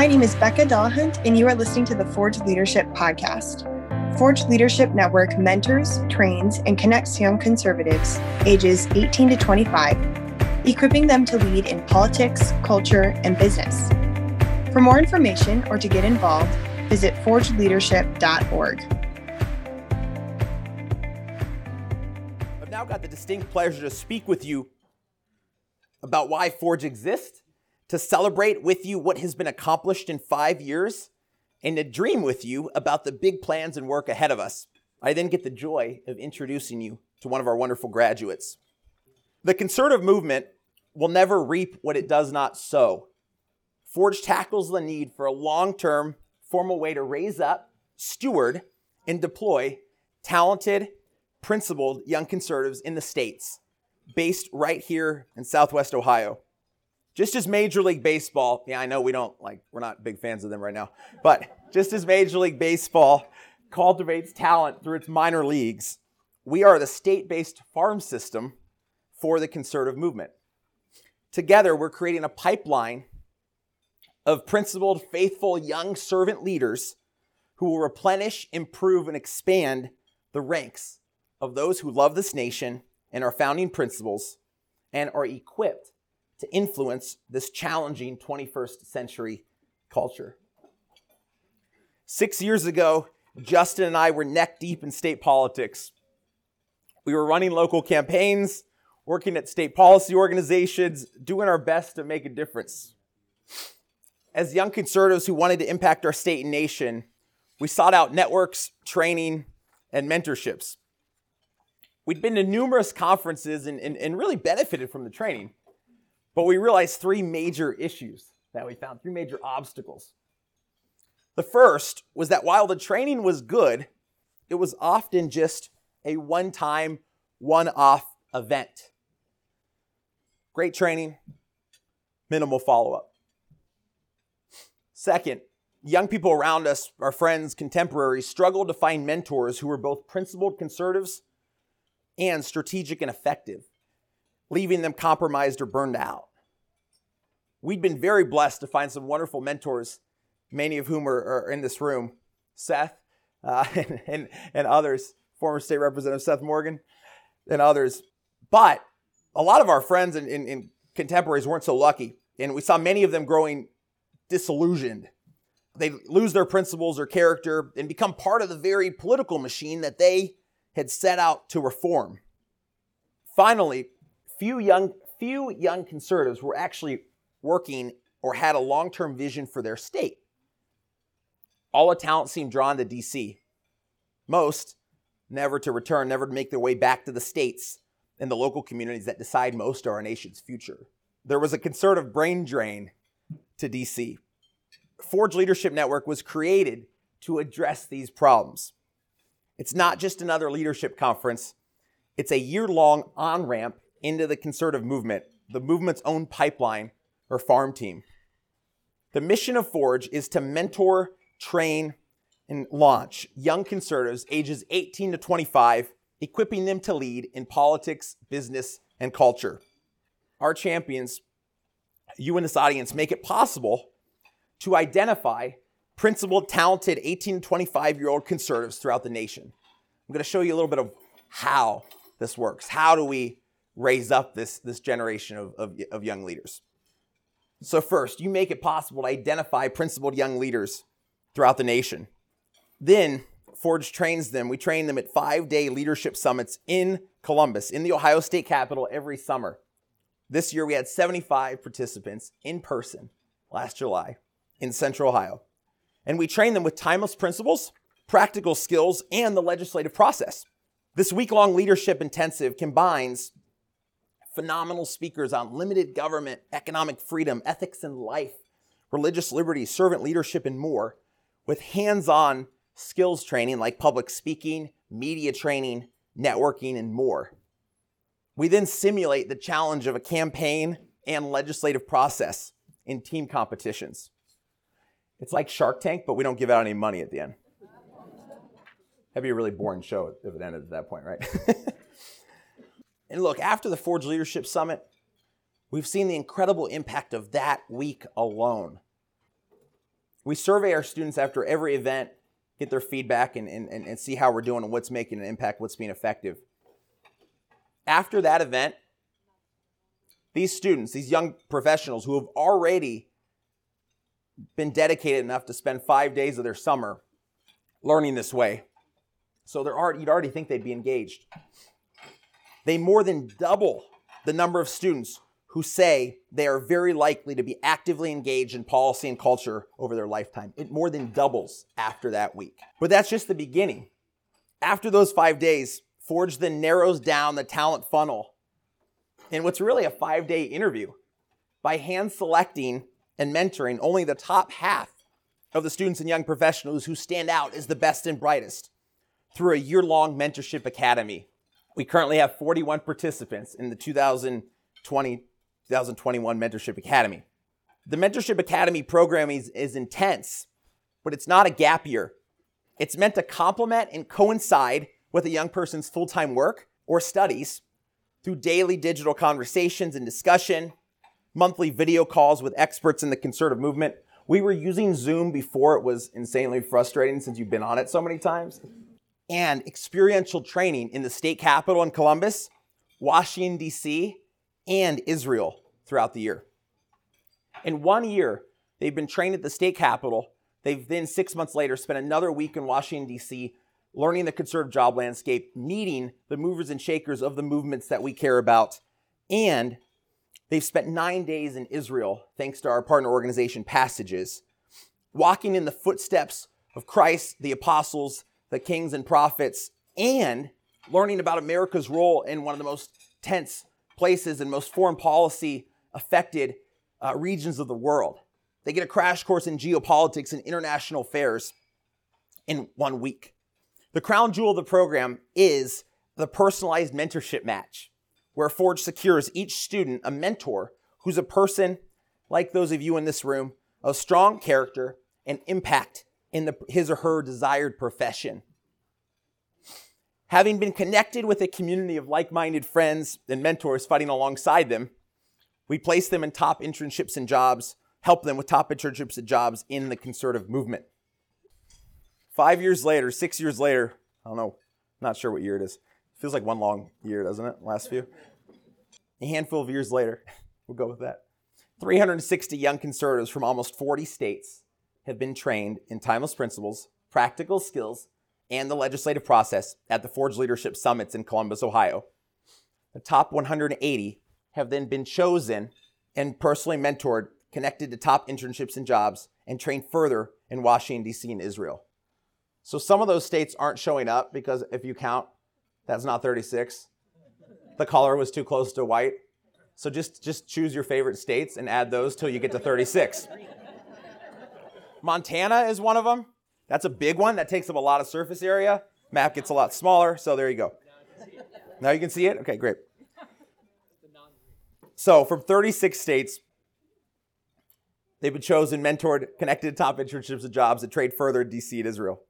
My name is Becca Dahlhunt, and you are listening to the Forge Leadership Podcast. Forge Leadership Network mentors, trains, and connects young conservatives ages 18 to 25, equipping them to lead in politics, culture, and business. For more information or to get involved, visit forgeleadership.org. I've now got the distinct pleasure to speak with you about why Forge exists, to celebrate with you what has been accomplished in five years, and to dream with you about the big plans and work ahead of us. I then get the joy of introducing you to one of our wonderful graduates. The conservative movement will never reap what it does not sow. Forge tackles the need for a long term, formal way to raise up, steward, and deploy talented, principled young conservatives in the States, based right here in Southwest Ohio. Just as Major League Baseball, yeah, I know we don't like, we're not big fans of them right now, but just as Major League Baseball cultivates talent through its minor leagues, we are the state based farm system for the conservative movement. Together, we're creating a pipeline of principled, faithful young servant leaders who will replenish, improve, and expand the ranks of those who love this nation and our founding principles and are equipped to influence this challenging 21st century culture. Six years ago, Justin and I were neck deep in state politics. We were running local campaigns, working at state policy organizations, doing our best to make a difference. As young conservatives who wanted to impact our state and nation, we sought out networks, training, and mentorships. We'd been to numerous conferences and, and, and really benefited from the training, but we realized three major issues that we found, three major obstacles. The first was that while the training was good, it was often just a one time, one off event. Great training, minimal follow up. Second, young people around us, our friends, contemporaries, struggled to find mentors who were both principled conservatives and strategic and effective, leaving them compromised or burned out. We'd been very blessed to find some wonderful mentors, many of whom are, are in this room Seth uh, and, and, and others, former state representative Seth Morgan, and others. But a lot of our friends and, and, and contemporaries weren't so lucky, and we saw many of them growing disillusioned. They lose their principles or character and become part of the very political machine that they had set out to reform. Finally, few young, few young conservatives were actually working or had a long term vision for their state. All the talent seemed drawn to DC. Most never to return, never to make their way back to the states and the local communities that decide most of our nation's future. There was a conservative brain drain to DC. Forge Leadership Network was created to address these problems. It's not just another leadership conference, it's a year long on ramp into the conservative movement, the movement's own pipeline or farm team. The mission of Forge is to mentor, train, and launch young conservatives ages 18 to 25, equipping them to lead in politics, business, and culture. Our champions, you in this audience, make it possible to identify principled, talented 18 to 25 year old conservatives throughout the nation. I'm going to show you a little bit of how this works. How do we raise up this, this generation of, of, of young leaders? So, first, you make it possible to identify principled young leaders throughout the nation. Then, Forge trains them. We train them at five day leadership summits in Columbus, in the Ohio State Capitol, every summer. This year, we had 75 participants in person last July in Central Ohio. And we train them with timeless principles, practical skills, and the legislative process. This week long leadership intensive combines phenomenal speakers on limited government, economic freedom, ethics and life, religious liberty, servant leadership, and more, with hands on skills training like public speaking, media training, networking, and more. We then simulate the challenge of a campaign and legislative process in team competitions. It's like Shark Tank, but we don't give out any money at the end. That'd be a really boring show if it ended at that point, right? and look, after the Forge Leadership Summit, we've seen the incredible impact of that week alone. We survey our students after every event, get their feedback, and, and, and see how we're doing and what's making an impact, what's being effective. After that event, these students, these young professionals who have already been dedicated enough to spend five days of their summer learning this way, so they're already, you'd already think they'd be engaged. They more than double the number of students who say they are very likely to be actively engaged in policy and culture over their lifetime. It more than doubles after that week. But that's just the beginning. After those five days, Forge then narrows down the talent funnel in what's really a five day interview by hand selecting and mentoring only the top half of the students and young professionals who stand out as the best and brightest through a year long mentorship academy. We currently have 41 participants in the 2020 2021 Mentorship Academy. The Mentorship Academy program is, is intense, but it's not a gap year. It's meant to complement and coincide with a young person's full time work or studies through daily digital conversations and discussion, monthly video calls with experts in the conservative movement. We were using Zoom before it was insanely frustrating since you've been on it so many times and experiential training in the state capital in Columbus, Washington, D.C., and Israel throughout the year. In one year, they've been trained at the state capital. They've then, six months later, spent another week in Washington, D.C., learning the conservative job landscape, meeting the movers and shakers of the movements that we care about, and they've spent nine days in Israel, thanks to our partner organization, Passages, walking in the footsteps of Christ, the apostles, the kings and prophets, and learning about America's role in one of the most tense places and most foreign policy affected uh, regions of the world. They get a crash course in geopolitics and international affairs in one week. The crown jewel of the program is the personalized mentorship match, where Forge secures each student a mentor who's a person like those of you in this room of strong character and impact in the, his or her desired profession. Having been connected with a community of like minded friends and mentors fighting alongside them, we place them in top internships and jobs, help them with top internships and jobs in the conservative movement. Five years later, six years later, I don't know, not sure what year it is. Feels like one long year, doesn't it? Last few. A handful of years later, we'll go with that. 360 young conservatives from almost 40 states have been trained in timeless principles, practical skills, and the legislative process at the Forge Leadership Summits in Columbus, Ohio. The top 180 have then been chosen and personally mentored, connected to top internships and jobs, and trained further in Washington, D.C. and Israel. So some of those states aren't showing up because if you count, that's not 36. The color was too close to white. So just, just choose your favorite states and add those till you get to 36. Montana is one of them. That's a big one. That takes up a lot of surface area. Map gets a lot smaller, so there you go. Now you can see it? Okay, great. So from 36 states, they've been chosen, mentored, connected to top internships and jobs that trade further DC and Israel.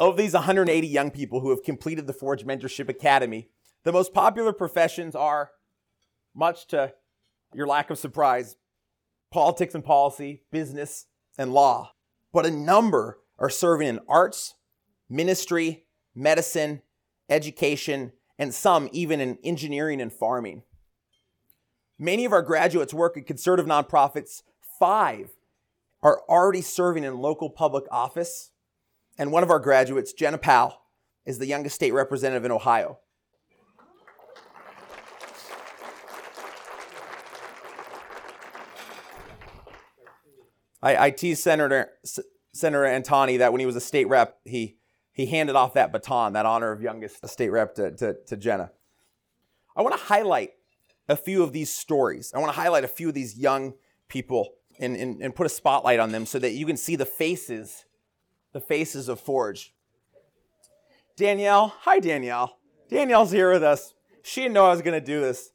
Of these 180 young people who have completed the Forge Mentorship Academy, the most popular professions are, much to your lack of surprise, politics and policy, business, and law. But a number are serving in arts, ministry, medicine, education, and some even in engineering and farming. Many of our graduates work in conservative nonprofits. Five are already serving in local public office and one of our graduates, Jenna Powell, is the youngest state representative in Ohio. I, I teased Senator, Senator Antani that when he was a state rep, he, he handed off that baton, that honor of youngest state rep to, to, to Jenna. I want to highlight a few of these stories. I want to highlight a few of these young people and, and, and put a spotlight on them so that you can see the faces the faces of Forge. Danielle, hi Danielle. Danielle's here with us. She didn't know I was going to do this.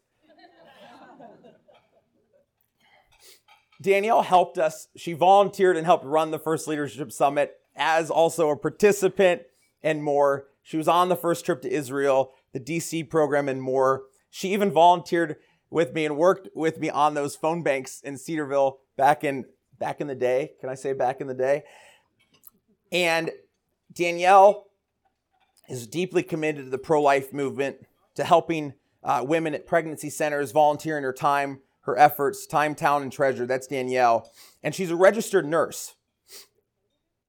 Danielle helped us. She volunteered and helped run the first leadership summit as also a participant and more. She was on the first trip to Israel, the DC program, and more. She even volunteered with me and worked with me on those phone banks in Cedarville back in back in the day. Can I say back in the day? And Danielle is deeply committed to the pro life movement, to helping uh, women at pregnancy centers, volunteering her time, her efforts, time, talent, and treasure. That's Danielle. And she's a registered nurse.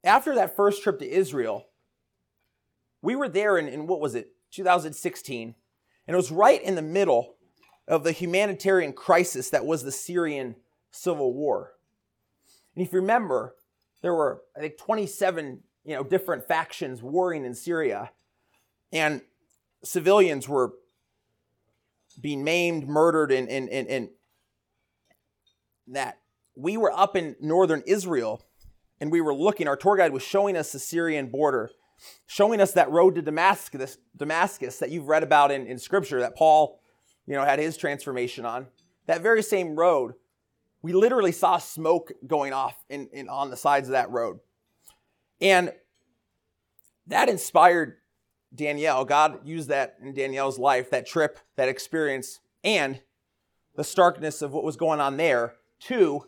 After that first trip to Israel, we were there in, in what was it, 2016. And it was right in the middle of the humanitarian crisis that was the Syrian civil war. And if you remember, there were, I think, 27 you know, different factions warring in Syria. And civilians were being maimed, murdered, and, and, and, and that. We were up in northern Israel and we were looking, our tour guide was showing us the Syrian border, showing us that road to Damascus, Damascus that you've read about in, in scripture that Paul, you know, had his transformation on. That very same road, we literally saw smoke going off in, in on the sides of that road. And that inspired Danielle. God used that in Danielle's life, that trip, that experience, and the starkness of what was going on there to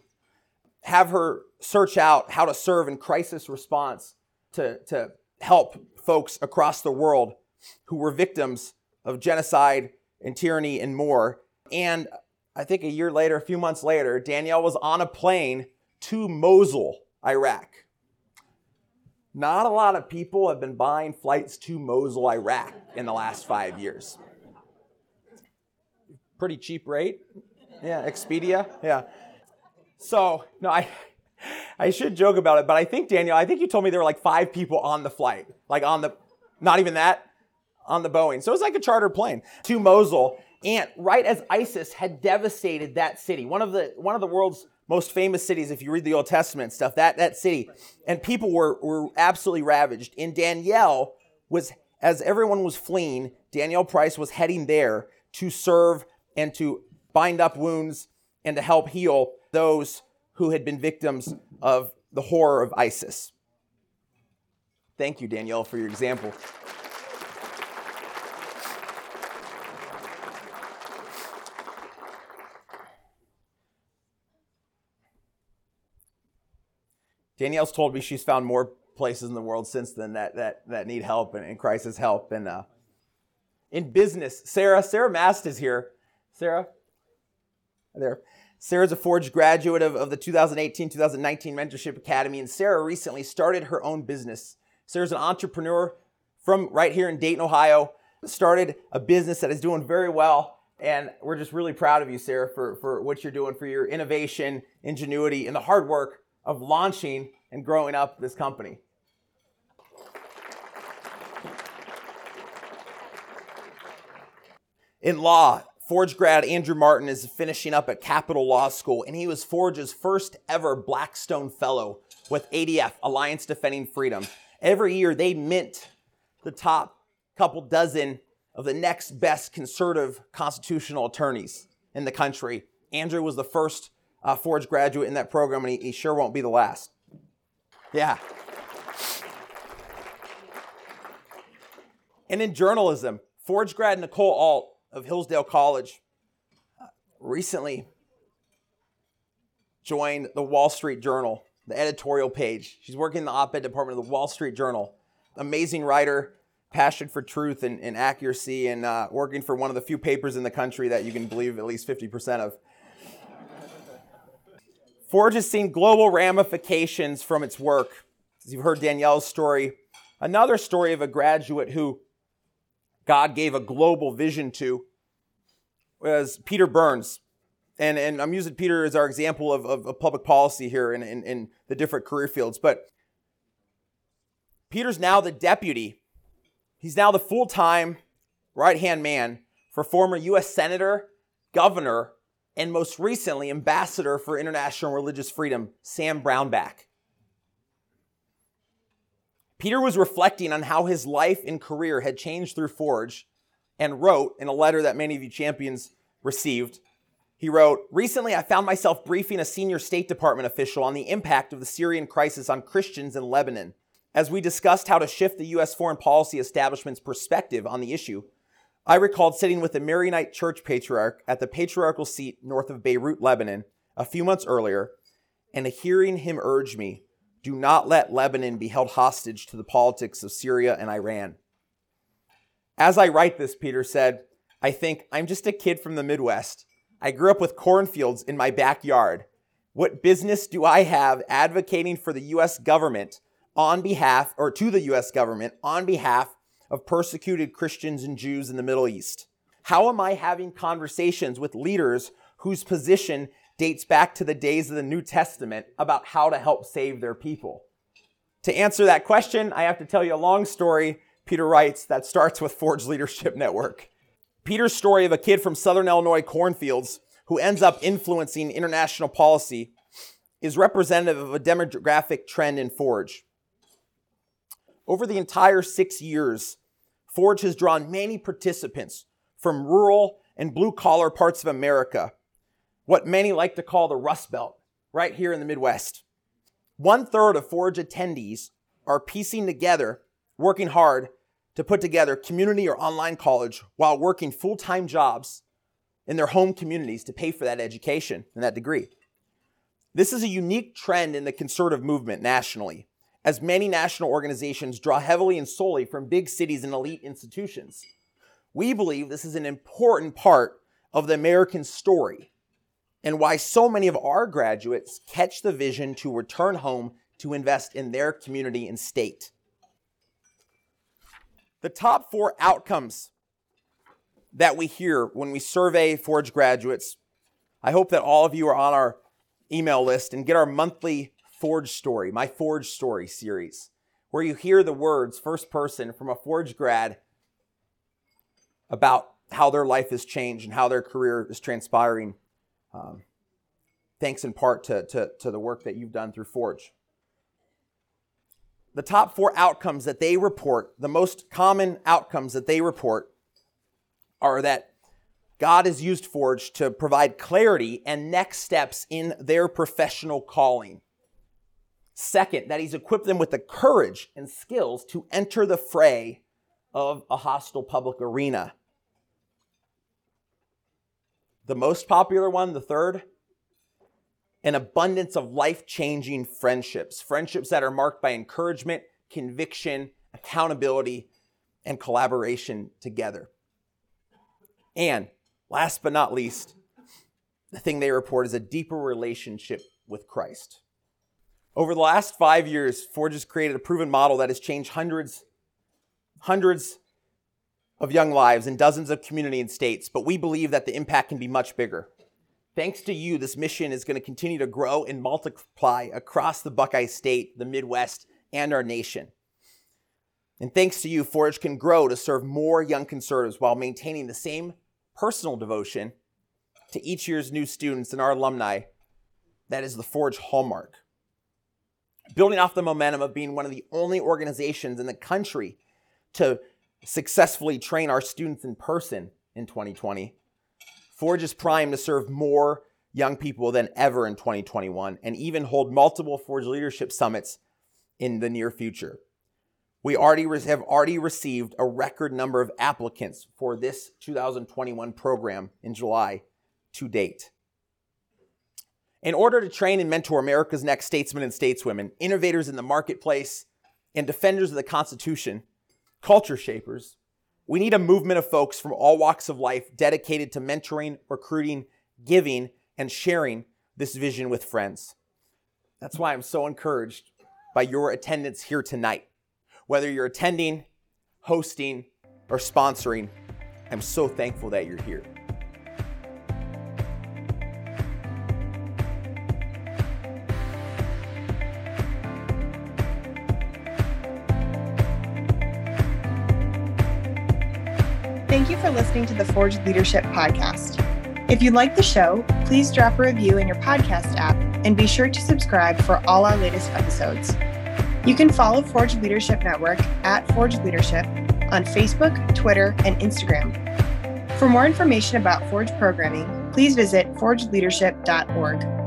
have her search out how to serve in crisis response to, to help folks across the world who were victims of genocide and tyranny and more. And I think a year later, a few months later, Danielle was on a plane to Mosul, Iraq. Not a lot of people have been buying flights to Mosul, Iraq in the last five years. Pretty cheap rate. Yeah, Expedia. Yeah. So, no, I, I should joke about it, but I think, Daniel, I think you told me there were like five people on the flight, like on the, not even that, on the Boeing. So it was like a charter plane to Mosul. And right as ISIS had devastated that city, one of the, one of the world's most famous cities, if you read the Old Testament stuff, that, that city. And people were, were absolutely ravaged. And Danielle was, as everyone was fleeing, Danielle Price was heading there to serve and to bind up wounds and to help heal those who had been victims of the horror of ISIS. Thank you, Danielle, for your example. Danielle's told me she's found more places in the world since then that that that need help and, and crisis help. And uh, in business, Sarah Sarah Mast is here. Sarah, there. Sarah's a Forge graduate of, of the 2018 2019 Mentorship Academy, and Sarah recently started her own business. Sarah's an entrepreneur from right here in Dayton, Ohio. Started a business that is doing very well. And we're just really proud of you, Sarah, for, for what you're doing, for your innovation, ingenuity, and the hard work of launching and growing up this company. In law, Forge grad Andrew Martin is finishing up at Capital Law School, and he was Forge's first ever Blackstone Fellow with ADF, Alliance Defending Freedom. Every year, they mint the top couple dozen of the next best conservative constitutional attorneys in the country. Andrew was the first uh, Forge graduate in that program, and he, he sure won't be the last. Yeah. And in journalism, Forge grad Nicole Alt of Hillsdale College uh, recently joined the Wall Street Journal, the editorial page. She's working in the op ed department of the Wall Street Journal. Amazing writer, passion for truth and, and accuracy, and uh, working for one of the few papers in the country that you can believe at least 50% of. Forge has seen global ramifications from its work. As you've heard Danielle's story, another story of a graduate who God gave a global vision to was Peter Burns. And, and I'm using Peter as our example of, of, of public policy here in, in, in the different career fields. But Peter's now the deputy. He's now the full time right hand man for former U.S. Senator, Governor, and most recently, Ambassador for International Religious Freedom, Sam Brownback. Peter was reflecting on how his life and career had changed through Forge and wrote in a letter that many of you champions received. He wrote, Recently, I found myself briefing a senior State Department official on the impact of the Syrian crisis on Christians in Lebanon. As we discussed how to shift the U.S. foreign policy establishment's perspective on the issue, I recalled sitting with the Maronite church patriarch at the patriarchal seat north of Beirut, Lebanon, a few months earlier, and hearing him urge me, Do not let Lebanon be held hostage to the politics of Syria and Iran. As I write this, Peter said, I think I'm just a kid from the Midwest. I grew up with cornfields in my backyard. What business do I have advocating for the U.S. government on behalf, or to the U.S. government on behalf of persecuted Christians and Jews in the Middle East? How am I having conversations with leaders whose position dates back to the days of the New Testament about how to help save their people? To answer that question, I have to tell you a long story, Peter writes, that starts with Forge Leadership Network. Peter's story of a kid from southern Illinois cornfields who ends up influencing international policy is representative of a demographic trend in Forge. Over the entire six years, Forge has drawn many participants from rural and blue collar parts of America, what many like to call the Rust Belt, right here in the Midwest. One third of Forge attendees are piecing together, working hard to put together community or online college while working full time jobs in their home communities to pay for that education and that degree. This is a unique trend in the conservative movement nationally, as many national organizations draw heavily and solely from big cities and elite institutions. We believe this is an important part of the American story and why so many of our graduates catch the vision to return home to invest in their community and state. The top four outcomes that we hear when we survey Forge graduates, I hope that all of you are on our email list and get our monthly Forge story, my Forge story series, where you hear the words first person from a Forge grad about how their life has changed and how their career is transpiring. Um, thanks in part to, to, to the work that you've done through Forge. The top four outcomes that they report, the most common outcomes that they report, are that God has used Forge to provide clarity and next steps in their professional calling. Second, that He's equipped them with the courage and skills to enter the fray of a hostile public arena. The most popular one, the third, an abundance of life changing friendships, friendships that are marked by encouragement, conviction, accountability, and collaboration together. And last but not least, the thing they report is a deeper relationship with Christ. Over the last five years, Forge has created a proven model that has changed hundreds, hundreds of young lives in dozens of community and states, but we believe that the impact can be much bigger. Thanks to you, this mission is going to continue to grow and multiply across the Buckeye State, the Midwest, and our nation. And thanks to you, Forge can grow to serve more young conservatives while maintaining the same personal devotion to each year's new students and our alumni that is the Forge hallmark. Building off the momentum of being one of the only organizations in the country to successfully train our students in person in 2020. Forge is primed to serve more young people than ever in 2021 and even hold multiple Forge leadership summits in the near future. We already have already received a record number of applicants for this 2021 program in July to date. In order to train and mentor America's next statesmen and stateswomen, innovators in the marketplace, and defenders of the Constitution, culture shapers, we need a movement of folks from all walks of life dedicated to mentoring, recruiting, giving, and sharing this vision with friends. That's why I'm so encouraged by your attendance here tonight. Whether you're attending, hosting, or sponsoring, I'm so thankful that you're here. Thank you for listening to the Forge Leadership Podcast. If you like the show, please drop a review in your podcast app and be sure to subscribe for all our latest episodes. You can follow Forge Leadership Network at Forge Leadership on Facebook, Twitter, and Instagram. For more information about Forge programming, please visit forgeleadership.org.